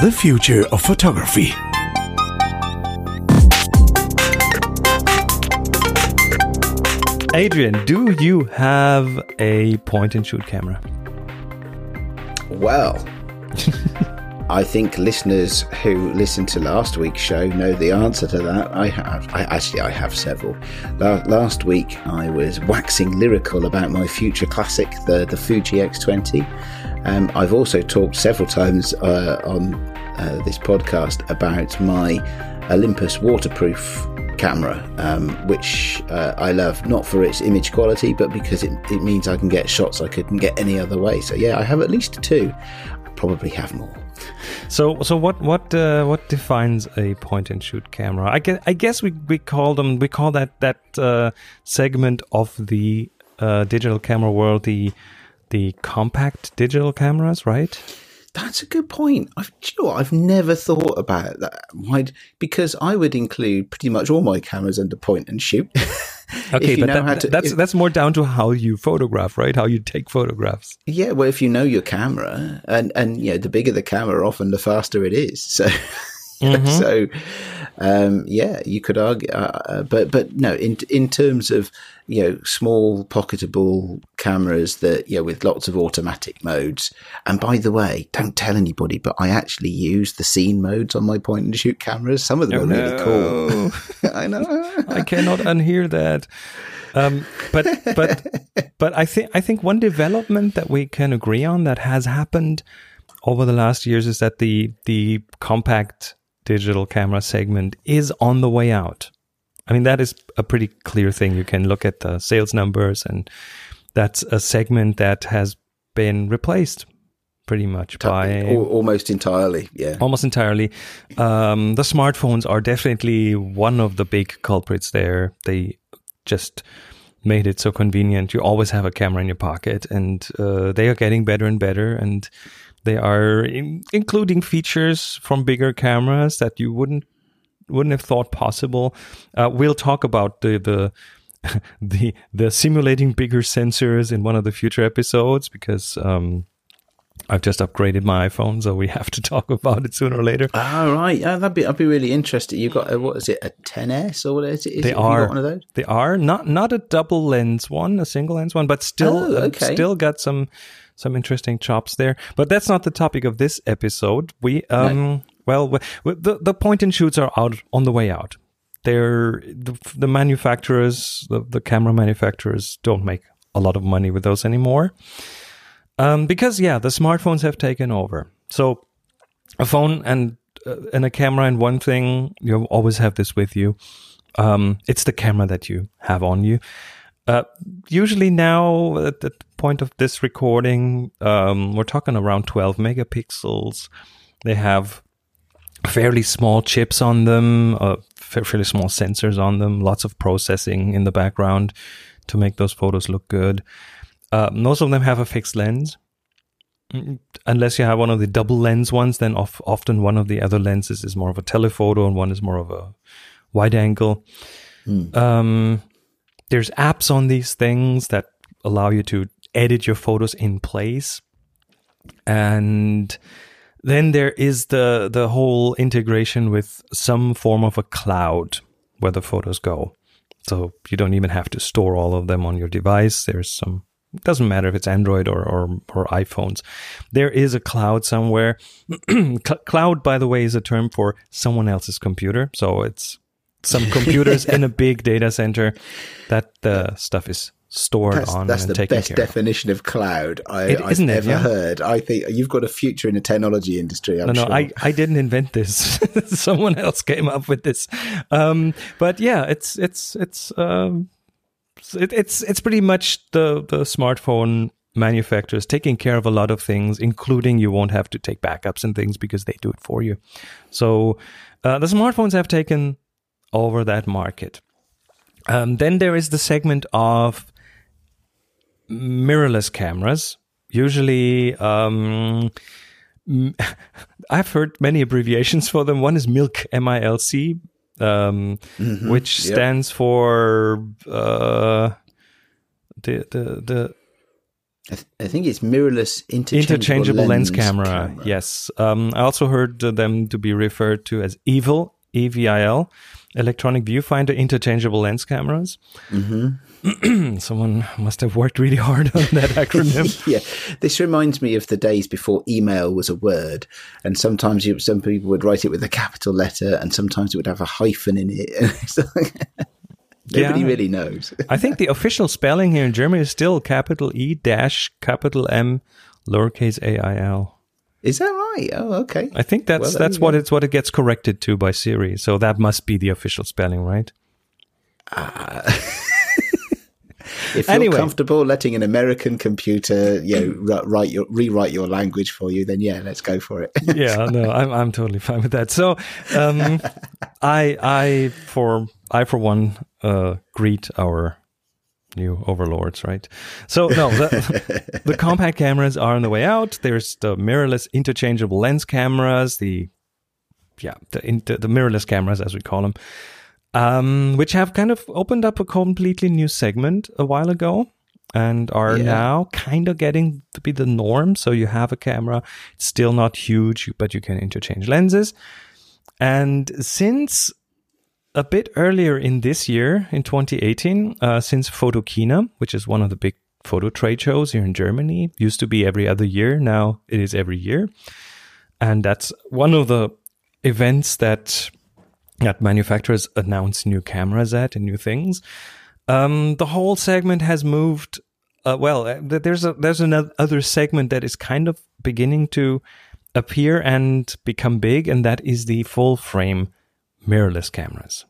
The future of photography. Adrian, do you have a point and shoot camera? Well, I think listeners who listened to last week's show know the answer to that. I have. I, actually, I have several. La- last week, I was waxing lyrical about my future classic, the the Fuji X20. Um, I've also talked several times uh, on uh, this podcast about my Olympus waterproof camera, um, which uh, I love not for its image quality, but because it, it means I can get shots I couldn't get any other way. So yeah, I have at least two. I probably have more. So, so what what uh, what defines a point and shoot camera? I guess I guess we, we call them we call that that uh, segment of the uh, digital camera world the the compact digital cameras, right? That's a good point. I've, you know I've never thought about that. Why? Because I would include pretty much all my cameras under point and shoot. okay, but that, to, that's if, that's more down to how you photograph, right? How you take photographs. Yeah, well, if you know your camera, and and you know, the bigger the camera, often the faster it is. So. Mm-hmm. so, um, yeah, you could argue, uh, uh, but but no, in in terms of you know small pocketable cameras that you know with lots of automatic modes. And by the way, don't tell anybody, but I actually use the scene modes on my point and shoot cameras. Some of them oh, are no. really cool. I know. I cannot unhear that. Um, but but but I think I think one development that we can agree on that has happened over the last years is that the the compact digital camera segment is on the way out. I mean, that is a pretty clear thing. You can look at the sales numbers, and that's a segment that has been replaced pretty much by almost entirely. Yeah, almost entirely. Um, the smartphones are definitely one of the big culprits there. They just made it so convenient. You always have a camera in your pocket, and uh, they are getting better and better. And they are in, including features from bigger cameras that you wouldn't wouldn't have thought possible. Uh, we'll talk about the the the the simulating bigger sensors in one of the future episodes because um, I've just upgraded my iPhone, so we have to talk about it sooner or later. Oh, right. Yeah, that'd be I'd be really interested. You got a, what is it, a 10s or what is it? Is they it, are one of those. They are not not a double lens one, a single lens one, but still oh, okay. uh, still got some some interesting chops there. But that's not the topic of this episode. We um no. well the the point and shoots are out on the way out. They're the, the manufacturers, the, the camera manufacturers don't make a lot of money with those anymore. Um, because yeah, the smartphones have taken over. So a phone and uh, and a camera and one thing you always have this with you. Um, it's the camera that you have on you. Uh, usually now at the point of this recording, um, we're talking around 12 megapixels. They have fairly small chips on them, uh, fairly small sensors on them, lots of processing in the background to make those photos look good. Uh, most of them have a fixed lens. Mm, unless you have one of the double lens ones, then of, often one of the other lenses is more of a telephoto and one is more of a wide angle. Mm. Um, there's apps on these things that allow you to edit your photos in place. And then there is the the whole integration with some form of a cloud where the photos go. So you don't even have to store all of them on your device. There's some it doesn't matter if it's Android or, or, or iPhones. There is a cloud somewhere. cloud, by the way, is a term for someone else's computer. So it's some computers in a big data center that the stuff is stored that's, on. That's the best definition of cloud I, have ever yeah? heard. I think you've got a future in the technology industry. I'm no, no, sure. I, I didn't invent this. Someone else came up with this. Um, but yeah, it's it's it's um, it, it's it's pretty much the the smartphone manufacturers taking care of a lot of things, including you won't have to take backups and things because they do it for you. So uh, the smartphones have taken over that market. Um, then there is the segment of mirrorless cameras. Usually, um, I've heard many abbreviations for them. One is MILC, M I L C, um, mm-hmm. which stands yep. for uh, the the the I, th- I, think it's mirrorless interchangeable, interchangeable lens, lens, camera. camera. Yes. Um, I also heard them to be referred to as EVIL, EVIL, electronic viewfinder interchangeable lens cameras. Mm-hmm. Someone must have worked really hard on that acronym. yeah, this reminds me of the days before email was a word, and sometimes you, some people would write it with a capital letter, and sometimes it would have a hyphen in it. Nobody yeah. really knows. I think the official spelling here in Germany is still capital E dash capital M lowercase a i l. Is that right? Oh, okay. I think that's well, that's what go. it's what it gets corrected to by Siri. So that must be the official spelling, right? Uh, if you're anyway. comfortable letting an American computer, you know, write your rewrite your language for you, then yeah, let's go for it. yeah, no, I'm I'm totally fine with that. So, um, I I for I for one uh, greet our new overlords, right? So no, the, the, compact cameras are on the way out. There's the mirrorless interchangeable lens cameras, the yeah, the, the mirrorless cameras as we call them, um, which have kind of opened up a completely new segment a while ago and are yeah. now kind of getting to be the norm. So you have a camera, it's still not huge, but you can interchange lenses. And since a bit earlier in this year, in 2018, uh, since Photokina, which is one of the big photo trade shows here in Germany, used to be every other year. Now it is every year. And that's one of the events that that manufacturers announce new cameras at and new things. Um, the whole segment has moved. Uh, well, uh, there's a there's another segment that is kind of beginning to appear and become big, and that is the full frame mirrorless cameras,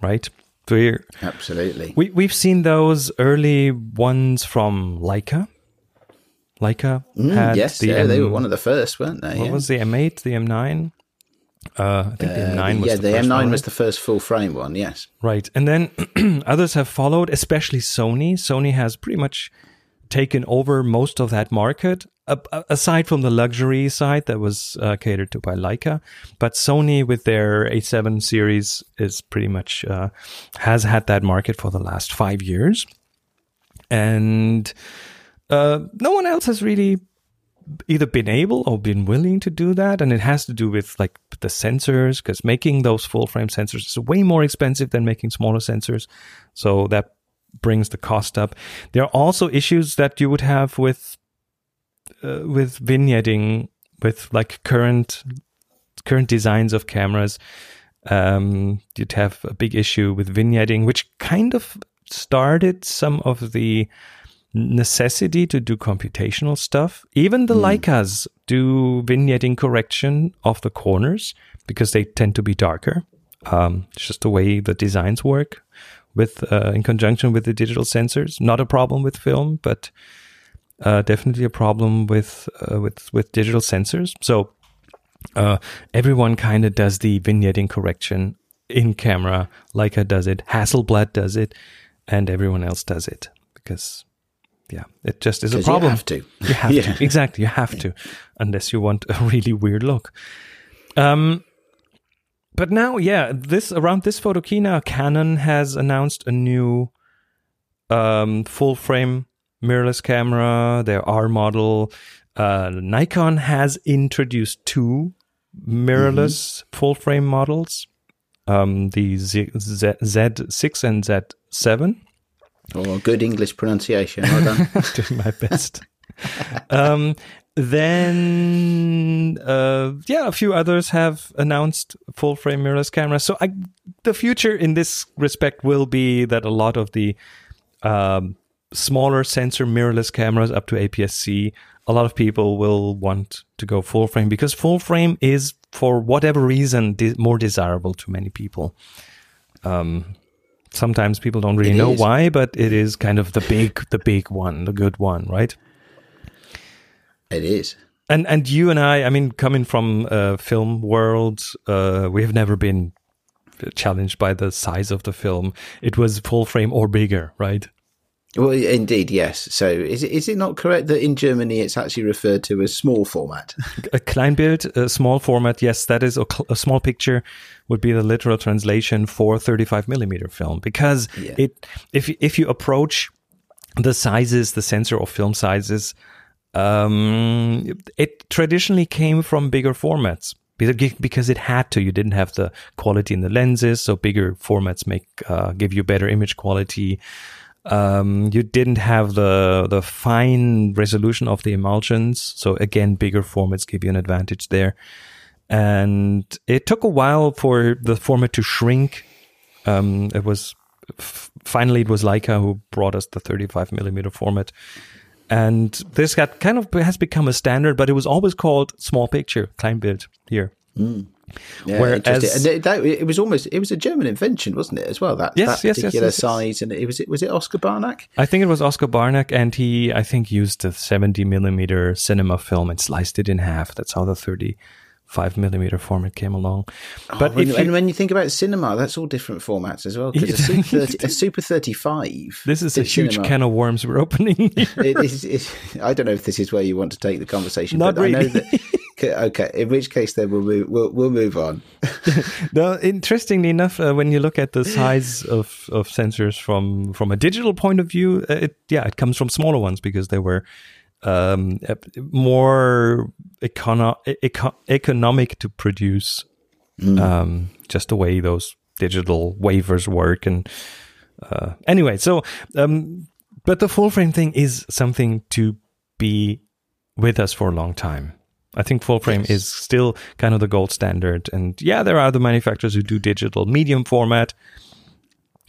right? We're, Absolutely. We we've seen those early ones from Leica. Leica mm, had yes, the yeah, M, they were one of the first, weren't they? What yeah. was the M8, the M9? Uh, I think uh, the M9 was yeah, the, the M9 one. was the first full frame one. Yes, right. And then others have followed, especially Sony. Sony has pretty much taken over most of that market, aside from the luxury side that was uh, catered to by Leica, but Sony with their A7 series is pretty much uh, has had that market for the last five years, and uh, no one else has really either been able or been willing to do that, and it has to do with like the sensors because making those full frame sensors is way more expensive than making smaller sensors, so that brings the cost up. There are also issues that you would have with uh, with vignetting with like current current designs of cameras um, you'd have a big issue with vignetting which kind of started some of the necessity to do computational stuff. Even the mm. leicas do vignetting correction of the corners because they tend to be darker. Um, it's just the way the designs work with uh, in conjunction with the digital sensors. Not a problem with film but uh, definitely a problem with uh, with with digital sensors. So uh, everyone kind of does the vignetting correction in camera. Leica does it, Hasselblad does it, and everyone else does it because yeah, it just is a problem. You have to. You have yeah. to. Exactly, you have to, unless you want a really weird look. Um, but now, yeah, this around this Photokina, Canon has announced a new um, full frame mirrorless camera, their R model. Uh, Nikon has introduced two mirrorless mm-hmm. full frame models, um, the Z- Z- Z6 and Z7. Oh, good English pronunciation. Well done. Doing my best. um, then, uh, yeah, a few others have announced full frame mirrorless cameras. So I, the future in this respect will be that a lot of the um, smaller sensor mirrorless cameras up to APS-C, a lot of people will want to go full frame because full frame is, for whatever reason, de- more desirable to many people. Um, sometimes people don't really it know is. why, but it is kind of the big, the big one, the good one, right? It is. And and you and I, I mean, coming from a film world, uh, we have never been challenged by the size of the film. It was full frame or bigger, right? Well, indeed, yes. So, is it, is it not correct that in Germany it's actually referred to as small format? a Kleinbild, a small format, yes, that is a, a, small picture would be the literal translation for 35 millimeter film because yeah. it if if you approach the sizes, the sensor or film sizes, um, it traditionally came from bigger formats because it had to. You didn't have the quality in the lenses, so bigger formats make uh, give you better image quality. Um, you didn't have the the fine resolution of the emulsions, so again, bigger formats give you an advantage there. And it took a while for the format to shrink. Um, it was f- finally it was Leica who brought us the 35 millimeter format, and this got kind of has become a standard. But it was always called small picture, Kleinbild here. Mm. Yeah, Whereas, and that, it was almost it was a German invention, wasn't it? As well, that, yes, that yes, particular yes, size, and it was it was it Oskar Barnack. I think it was Oskar Barnack, and he I think used a seventy millimeter cinema film and sliced it in half. That's how the thirty five millimeter format came along. Oh, but when, you, and when you think about cinema, that's all different formats as well. Because a, Super 30, a Super 35. This is a huge cinema, can of worms we're opening. it is, I don't know if this is where you want to take the conversation, Not but really. I know that. Okay, in which case then we'll move, we'll, we'll move on. no, interestingly enough, uh, when you look at the size of, of sensors from from a digital point of view, uh, it yeah, it comes from smaller ones because they were um, more econo- eco- economic to produce. Mm. Um, just the way those digital wafers work, and uh, anyway, so um, but the full frame thing is something to be with us for a long time. I think full frame yes. is still kind of the gold standard. And yeah, there are the manufacturers who do digital medium format,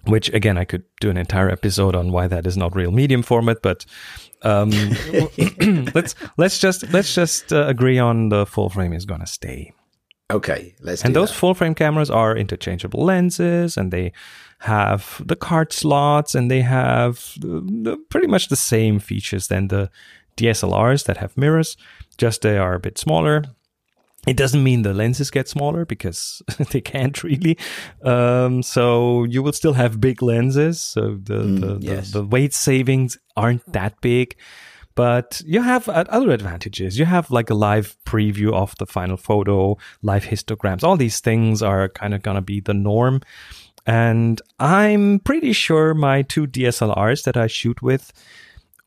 which again, I could do an entire episode on why that is not real medium format, but um, let's let's just let's just uh, agree on the full frame is going to stay. Okay, let's. And those that. full frame cameras are interchangeable lenses, and they have the card slots, and they have the, the, pretty much the same features than the DSLRs that have mirrors. Just they are a bit smaller. It doesn't mean the lenses get smaller because they can't really. Um, so you will still have big lenses. So the, mm, the, yes. the, the, weight savings aren't that big. But you have other advantages. You have like a live preview of the final photo, live histograms. All these things are kind of going to be the norm. And I'm pretty sure my two DSLRs that I shoot with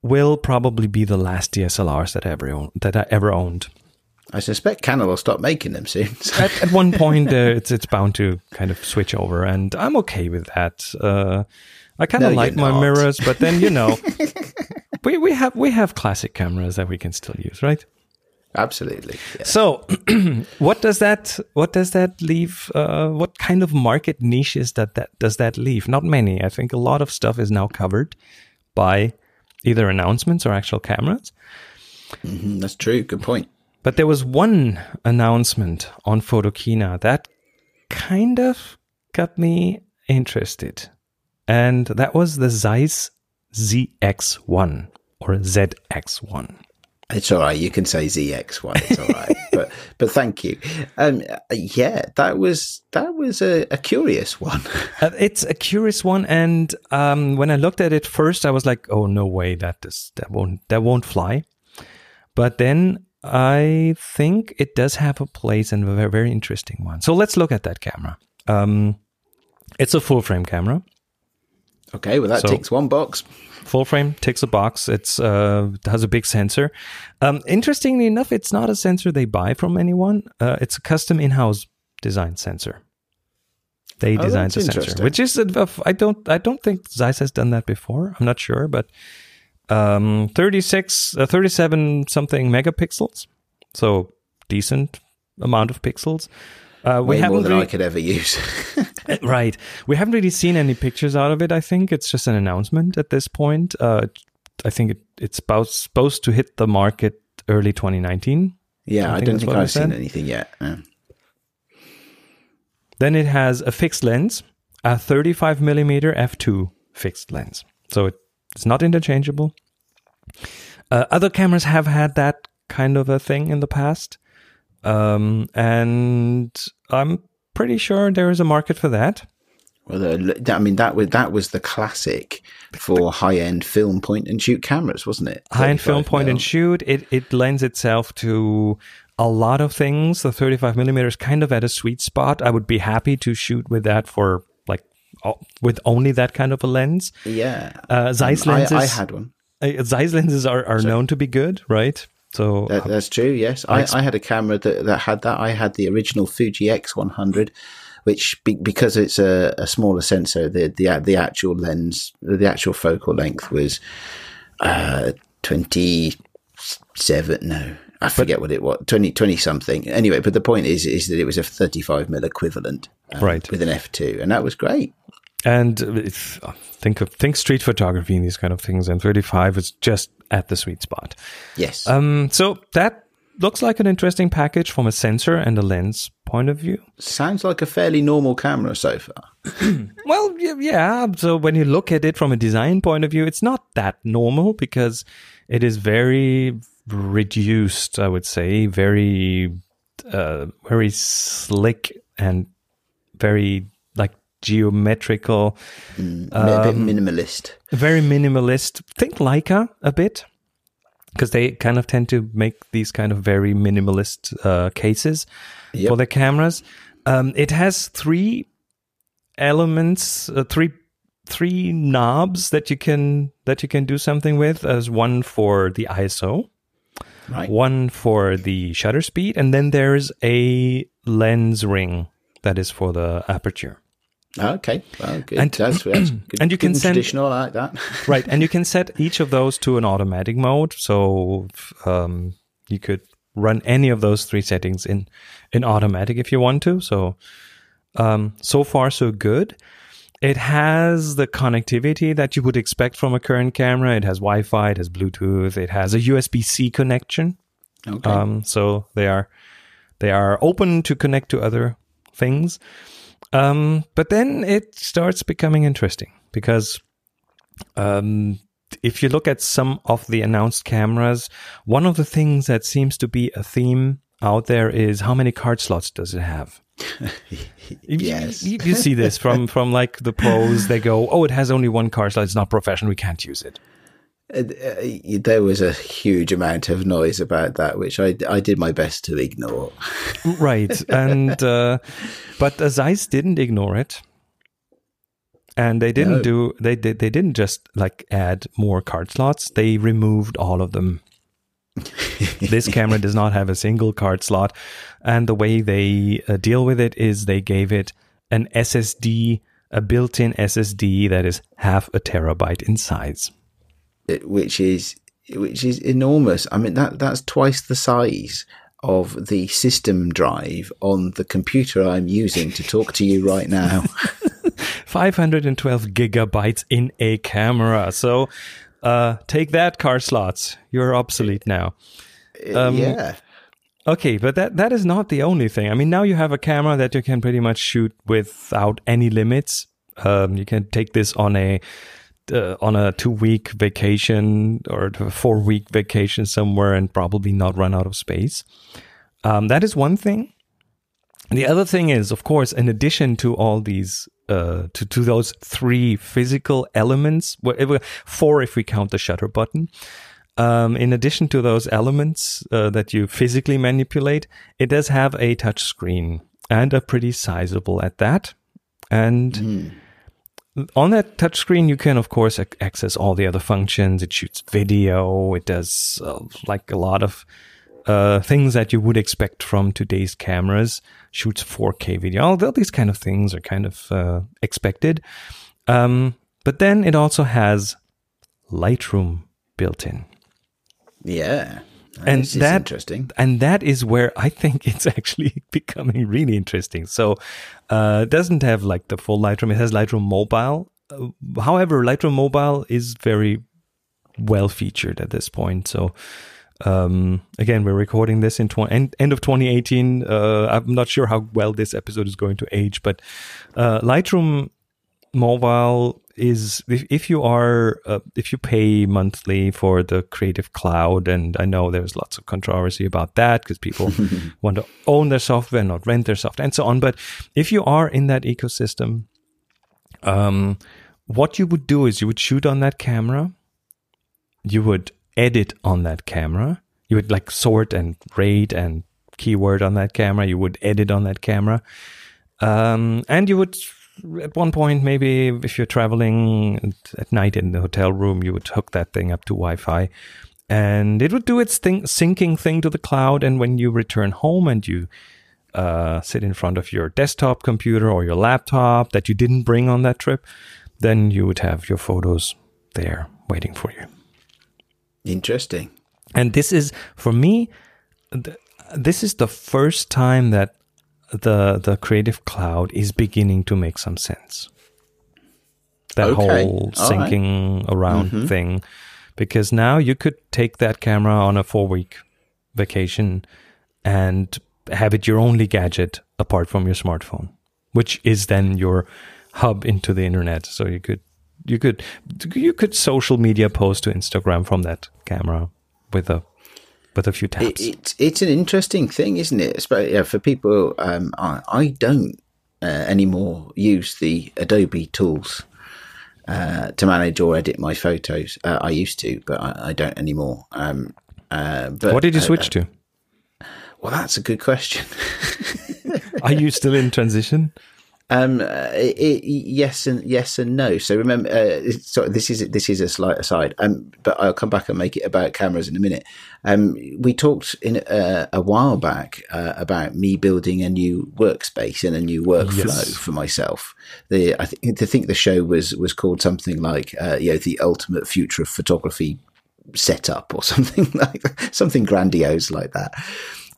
will probably be the last DSLRs that, ever that I ever owned. I suspect Canon will stop making them soon. at, at, one point, uh, it's it's bound to kind of switch over, and I'm okay with that. Uh, I kind of no, like my not. mirrors, but then you know, we we have we have classic cameras that we can still use, right? Absolutely. Yeah. So, what does that what does that leave? Uh, what kind of market niches that that does that leave? Not many. I think a lot of stuff is now covered by either announcements or actual cameras. Mm-hmm, that's true. Good point. But there was one announcement on Photokina that kind of got me interested. And that was the Zeiss ZX1 or ZX1. It's all right. You can say ZX1. It's all right. but but thank you. Um, yeah, that was that was a, a curious one. uh, it's a curious one, and um, when I looked at it first, I was like, "Oh no way! That is that won't that won't fly." But then I think it does have a place and a very, very interesting one. So let's look at that camera. Um, it's a full frame camera. Okay, well that so, ticks one box. Full frame ticks a box. It's uh, has a big sensor. Um, interestingly enough, it's not a sensor they buy from anyone. Uh, it's a custom in-house design sensor. They oh, designed the sensor, which is I don't I don't think Zeiss has done that before. I'm not sure, but um, 36, uh, 37 something megapixels. So decent amount of pixels. Uh, we Way more than really, I could ever use. right. We haven't really seen any pictures out of it. I think it's just an announcement at this point. Uh, I think it, it's about, supposed to hit the market early 2019. Yeah, I, I don't think I've seen anything yet. Yeah. Then it has a fixed lens, a 35 millimeter f2 fixed lens. So it it's not interchangeable. Uh, other cameras have had that kind of a thing in the past. Um, and I'm pretty sure there is a market for that. Well, I mean that was that was the classic for high end film point and shoot cameras, wasn't it? High end film point and shoot. It it lends itself to a lot of things. The 35 millimeters kind of at a sweet spot. I would be happy to shoot with that for like with only that kind of a lens. Yeah, uh, Zeiss lenses. I, I, had one. Uh, Zeiss lenses are, are known to be good, right? So that, that's true. Yes, I, I, had a camera that, that had that. I had the original Fuji X100, which be, because it's a, a, smaller sensor, the, the the actual lens, the actual focal length was uh, twenty seven. No, I forget but, what it was, 20, 20 something. Anyway, but the point is, is that it was a 35 mil equivalent, um, right, with an f2, and that was great. And think of think street photography and these kind of things, and 35 is just at the sweet spot. Yes. Um. So that looks like an interesting package from a sensor and a lens point of view. Sounds like a fairly normal camera so far. well, yeah. So when you look at it from a design point of view, it's not that normal because it is very reduced. I would say very, uh, very slick and very geometrical. Mm, um, a bit minimalist. Very minimalist. Think Leica a bit, because they kind of tend to make these kind of very minimalist uh, cases yep. for their cameras. Um, it has three elements, uh, three three knobs that you can that you can do something with. As one for the ISO. Right. One for the shutter speed, and then there's a lens ring that is for the aperture. Okay, well, good. And, that's, that's good, and you can send traditional like that, right? And you can set each of those to an automatic mode, so um, you could run any of those three settings in in automatic if you want to. So um, so far so good. It has the connectivity that you would expect from a current camera. It has Wi-Fi, it has Bluetooth, it has a USB-C connection. Okay. Um, so they are they are open to connect to other things. Um, but then it starts becoming interesting because um, if you look at some of the announced cameras, one of the things that seems to be a theme out there is how many card slots does it have? yes. You, you, see this from from like the pros. They go, "Oh, it has only one card slot. It's not professional. We can't use it." Uh, there was a huge amount of noise about that, which I, I did my best to ignore. right, and uh, but Zeiss didn't ignore it, and they didn't no. do they, they they didn't just like add more card slots. They removed all of them. this camera does not have a single card slot, and the way they uh, deal with it is they gave it an SSD, a built-in SSD that is half a terabyte in size which is which is enormous. I mean that that's twice the size of the system drive on the computer I'm using to talk to you right now. 512 gigabytes in a camera. So uh, take that, car slots. You're obsolete now. Uh, um, yeah. Okay, but that that is not the only thing. I mean, now you have a camera that you can pretty much shoot without any limits. Um, you can take this on a uh, on a two week vacation or four week vacation somewhere and probably not run out of space. Um, that is one thing. The other thing is, of course, in addition to all these, uh, to, to those three physical elements, four if we count the shutter button, um, in addition to those elements uh, that you physically manipulate, it does have a touch screen and a pretty sizable at that. And mm on that touchscreen, you can, of course, ac- access all the other functions. It shoots video. It does uh, like a lot of uh, things that you would expect from today's cameras. Shoots 4K video. All these kind of things are kind of uh, expected. Um, but then it also has Lightroom built in. Yeah. And that interesting. And that is where I think it's actually becoming really interesting. So, uh, it doesn't have like the full Lightroom. It has Lightroom Mobile. Uh, however, Lightroom Mobile is very well featured at this point. So, um, again, we're recording this in tw- end, end of 2018. Uh, I'm not sure how well this episode is going to age, but uh, Lightroom Mobile is if, if you are uh, if you pay monthly for the creative cloud and i know there's lots of controversy about that because people want to own their software not rent their software and so on but if you are in that ecosystem um, what you would do is you would shoot on that camera you would edit on that camera you would like sort and rate and keyword on that camera you would edit on that camera um, and you would at one point, maybe if you're traveling at night in the hotel room, you would hook that thing up to Wi-Fi, and it would do its thing, syncing thing to the cloud. And when you return home and you uh, sit in front of your desktop computer or your laptop that you didn't bring on that trip, then you would have your photos there waiting for you. Interesting. And this is for me. Th- this is the first time that the the Creative Cloud is beginning to make some sense. That okay. whole syncing right. around mm-hmm. thing, because now you could take that camera on a four week vacation and have it your only gadget apart from your smartphone, which is then your hub into the internet. So you could you could you could social media post to Instagram from that camera with a with a few taps. It, it's it's an interesting thing, isn't it? Especially for people. Um, I, I don't uh, anymore use the Adobe tools uh, to manage or edit my photos. Uh, I used to, but I, I don't anymore. Um, uh, but, what did you switch to? Well, that's a good question. Are you still in transition? Um, uh, it, it, yes and yes and no. So remember, uh, so this is this is a slight aside. Um, but I'll come back and make it about cameras in a minute. Um, we talked in uh, a while back uh, about me building a new workspace and a new workflow yes. for myself. The I, th- I think the show was was called something like uh, you know the ultimate future of photography setup or something like that, something grandiose like that.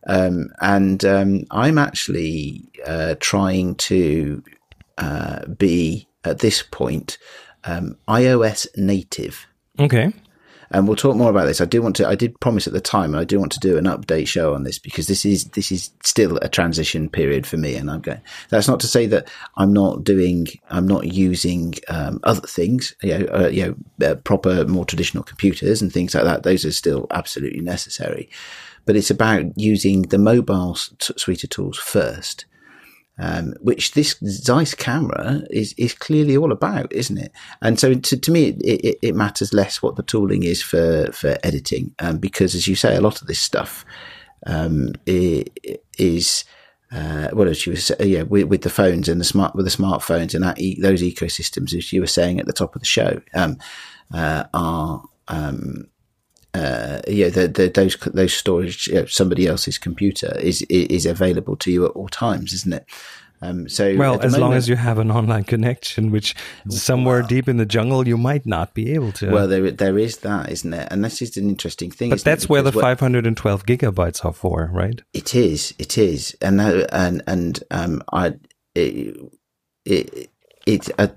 Um, and um, I'm actually uh, trying to uh, be at this point um, iOS native. Okay. And we'll talk more about this. I do want to. I did promise at the time, and I do want to do an update show on this because this is this is still a transition period for me. And I'm going. That's not to say that I'm not doing. I'm not using um, other things. You know, uh, you know, uh, proper, more traditional computers and things like that. Those are still absolutely necessary but it's about using the mobile suite of tools first. Um, which this Zeiss camera is is clearly all about, isn't it? And so to, to me, it, it, it, matters less what the tooling is for for editing, um, because as you say, a lot of this stuff um, is. Uh, well, as you were yeah, with, with, the phones and the smart with the smartphones and that e- those ecosystems, as you were saying at the top of the show, um, uh, are um, uh, yeah, the, the, those those storage, you know, somebody else's computer is is available to you at all times, isn't it? Um, so well, as moment, long as you have an online connection, which somewhere deep in the jungle you might not be able to. Well, there there is that, isn't it? And this is an interesting thing. But that's where the 512 gigabytes are for, right? It is. It is. And and and um, I. It, it, it's a,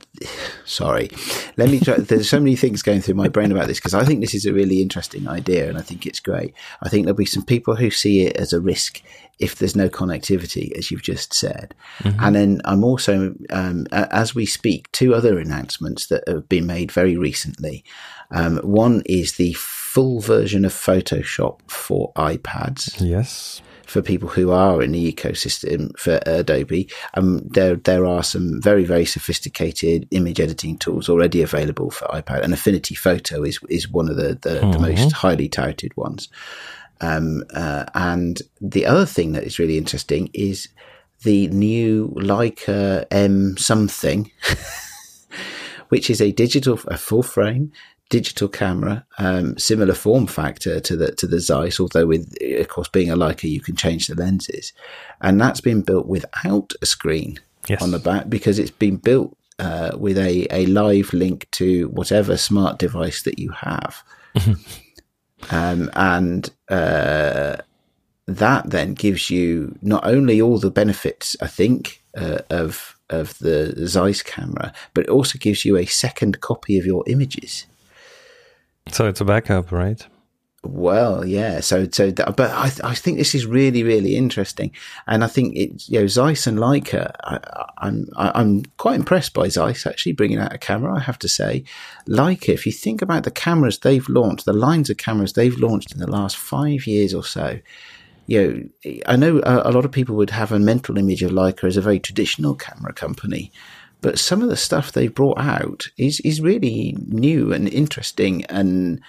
sorry. Let me try. There's so many things going through my brain about this because I think this is a really interesting idea and I think it's great. I think there'll be some people who see it as a risk if there's no connectivity, as you've just said. Mm-hmm. And then I'm also, um, as we speak, two other announcements that have been made very recently. Um, one is the full version of Photoshop for iPads. Yes for people who are in the ecosystem for Adobe. Um, there there are some very very sophisticated image editing tools already available for iPad, and Affinity Photo is is one of the the, mm-hmm. the most highly touted ones. Um, uh, and the other thing that is really interesting is the new Leica M something. which is a digital, a full frame digital camera, um, similar form factor to the to the Zeiss, although with of course being a Leica, you can change the lenses, and that's been built without a screen yes. on the back because it's been built uh, with a a live link to whatever smart device that you have, um, and. Uh, that then gives you not only all the benefits, I think, uh, of of the Zeiss camera, but it also gives you a second copy of your images. So it's a backup, right? Well, yeah. So, so, but I, I think this is really, really interesting, and I think it's you know Zeiss and Leica. I, I'm, I'm quite impressed by Zeiss actually bringing out a camera. I have to say, Leica. If you think about the cameras they've launched, the lines of cameras they've launched in the last five years or so, you know, I know a, a lot of people would have a mental image of Leica as a very traditional camera company, but some of the stuff they've brought out is is really new and interesting and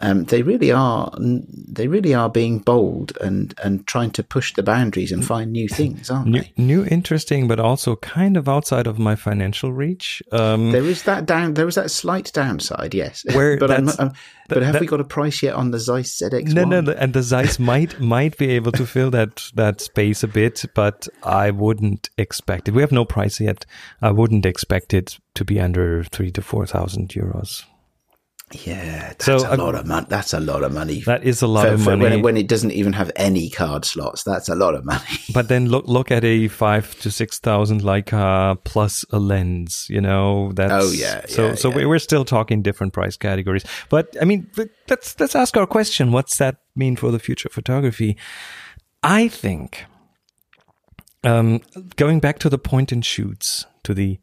um, they really are they really are being bold and and trying to push the boundaries and find new things, aren't new, they? New, interesting, but also kind of outside of my financial reach. Um, there is that down. There was that slight downside, yes. Where, but I'm, I'm, but have that, we got a price yet on the Zeiss ZX? No, no, and the Zeiss might might be able to fill that that space a bit, but I wouldn't expect it. We have no price yet. I wouldn't expect it to be under three to four thousand euros. Yeah, that's so, a lot of money. That's a lot of money. That is a lot for, of money when it, when it, doesn't even have any card slots. That's a lot of money. but then look look at a five to six thousand Leica plus a lens. You know that's oh yeah. So yeah, so yeah. we're still talking different price categories. But I mean, let's let's ask our question. What's that mean for the future of photography? I think um, going back to the point and shoots to the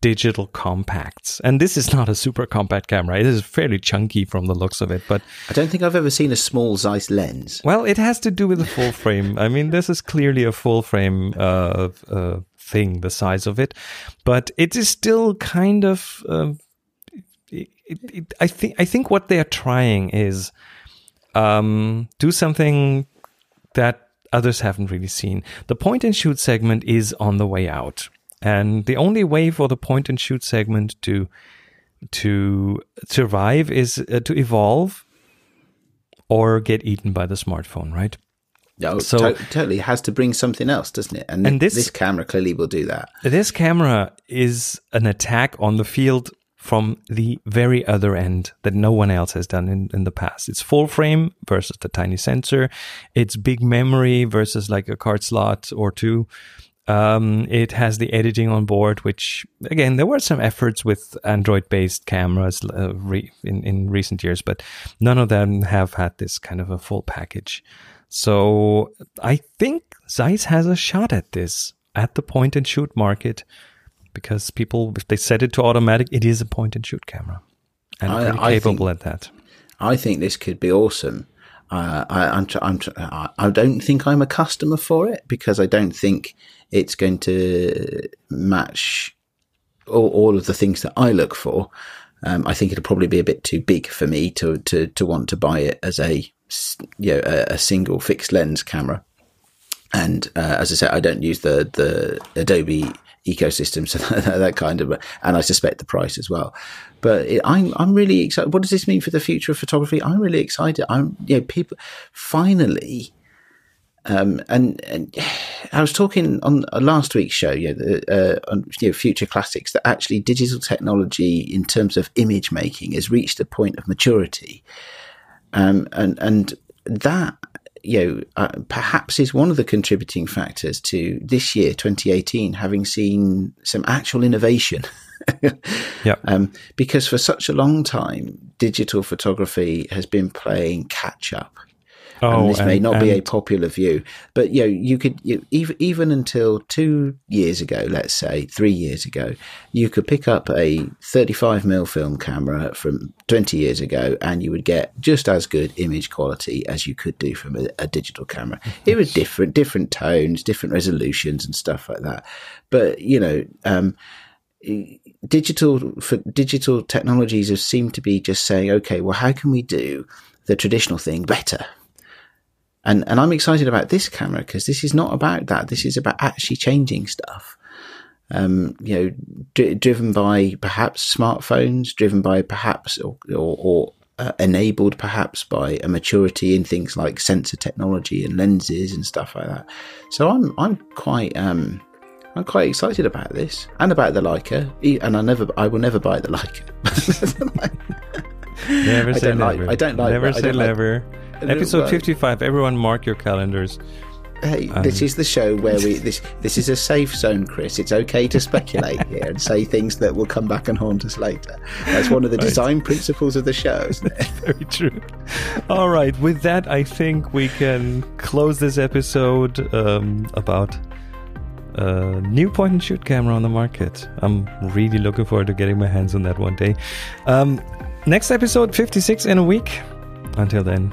digital compacts. And this is not a super compact camera. It is fairly chunky from the looks of it, but I don't think I've ever seen a small Zeiss lens. Well, it has to do with the full frame. I mean, this is clearly a full frame uh, uh, thing, the size of it, but it is still kind of. Uh, it, it, I think. I think what they are trying is um, do something that others haven't really seen. The point and shoot segment is on the way out. And the only way for the point and shoot segment to to survive is uh, to evolve or get eaten by the smartphone, right? No, so to- totally has to bring something else, doesn't it? And, and this, this camera clearly will do that. This camera is an attack on the field from the very other end that no one else has done in, in the past. It's full frame versus the tiny sensor. It's big memory versus like a card slot or two. Um, it has the editing on board, which again there were some efforts with Android-based cameras uh, re- in in recent years, but none of them have had this kind of a full package. So I think Zeiss has a shot at this at the point and shoot market because people, if they set it to automatic, it is a point and shoot camera, and I, pretty I capable think, at that. I think this could be awesome. Uh, I, I'm, I'm, I don't think I'm a customer for it because I don't think it's going to match all, all of the things that I look for. Um, I think it'll probably be a bit too big for me to, to, to want to buy it as a, you know, a, a single fixed lens camera. And uh, as I said, I don't use the, the Adobe ecosystem, so that, that, kind of, and I suspect the price as well. But it, I'm I'm really excited. What does this mean for the future of photography? I'm really excited. I'm you know people finally um, and, and I was talking on last week's show, you know, uh, on you know, future classics, that actually digital technology in terms of image making has reached a point of maturity, um, and and that you know uh, perhaps is one of the contributing factors to this year, 2018, having seen some actual innovation. yeah. Um, because for such a long time, digital photography has been playing catch up Oh, and this and, may not be a popular view, but you know, you could you, even even until two years ago, let's say three years ago, you could pick up a 35 mm film camera from 20 years ago, and you would get just as good image quality as you could do from a, a digital camera. It was different, different tones, different resolutions, and stuff like that. But you know. Um, digital for digital technologies have seemed to be just saying, okay, well, how can we do the traditional thing better? And and I'm excited about this camera because this is not about that. This is about actually changing stuff. Um, you know, d- driven by perhaps smartphones, driven by perhaps or, or, or uh, enabled perhaps by a maturity in things like sensor technology and lenses and stuff like that. So I'm I'm quite um, I'm quite excited about this and about the Leica. And I never I will never buy the Leica. never say I never. Like, I don't like. Never say never. Episode fifty-five. Everyone, mark your calendars. Hey, um, this is the show where we this this is a safe zone, Chris. It's okay to speculate here and say things that will come back and haunt us later. That's one of the right. design principles of the show, isn't it? Very true. All right, with that, I think we can close this episode um, about a new point and shoot camera on the market. I'm really looking forward to getting my hands on that one day. Um, next episode, 56 in a week. Until then,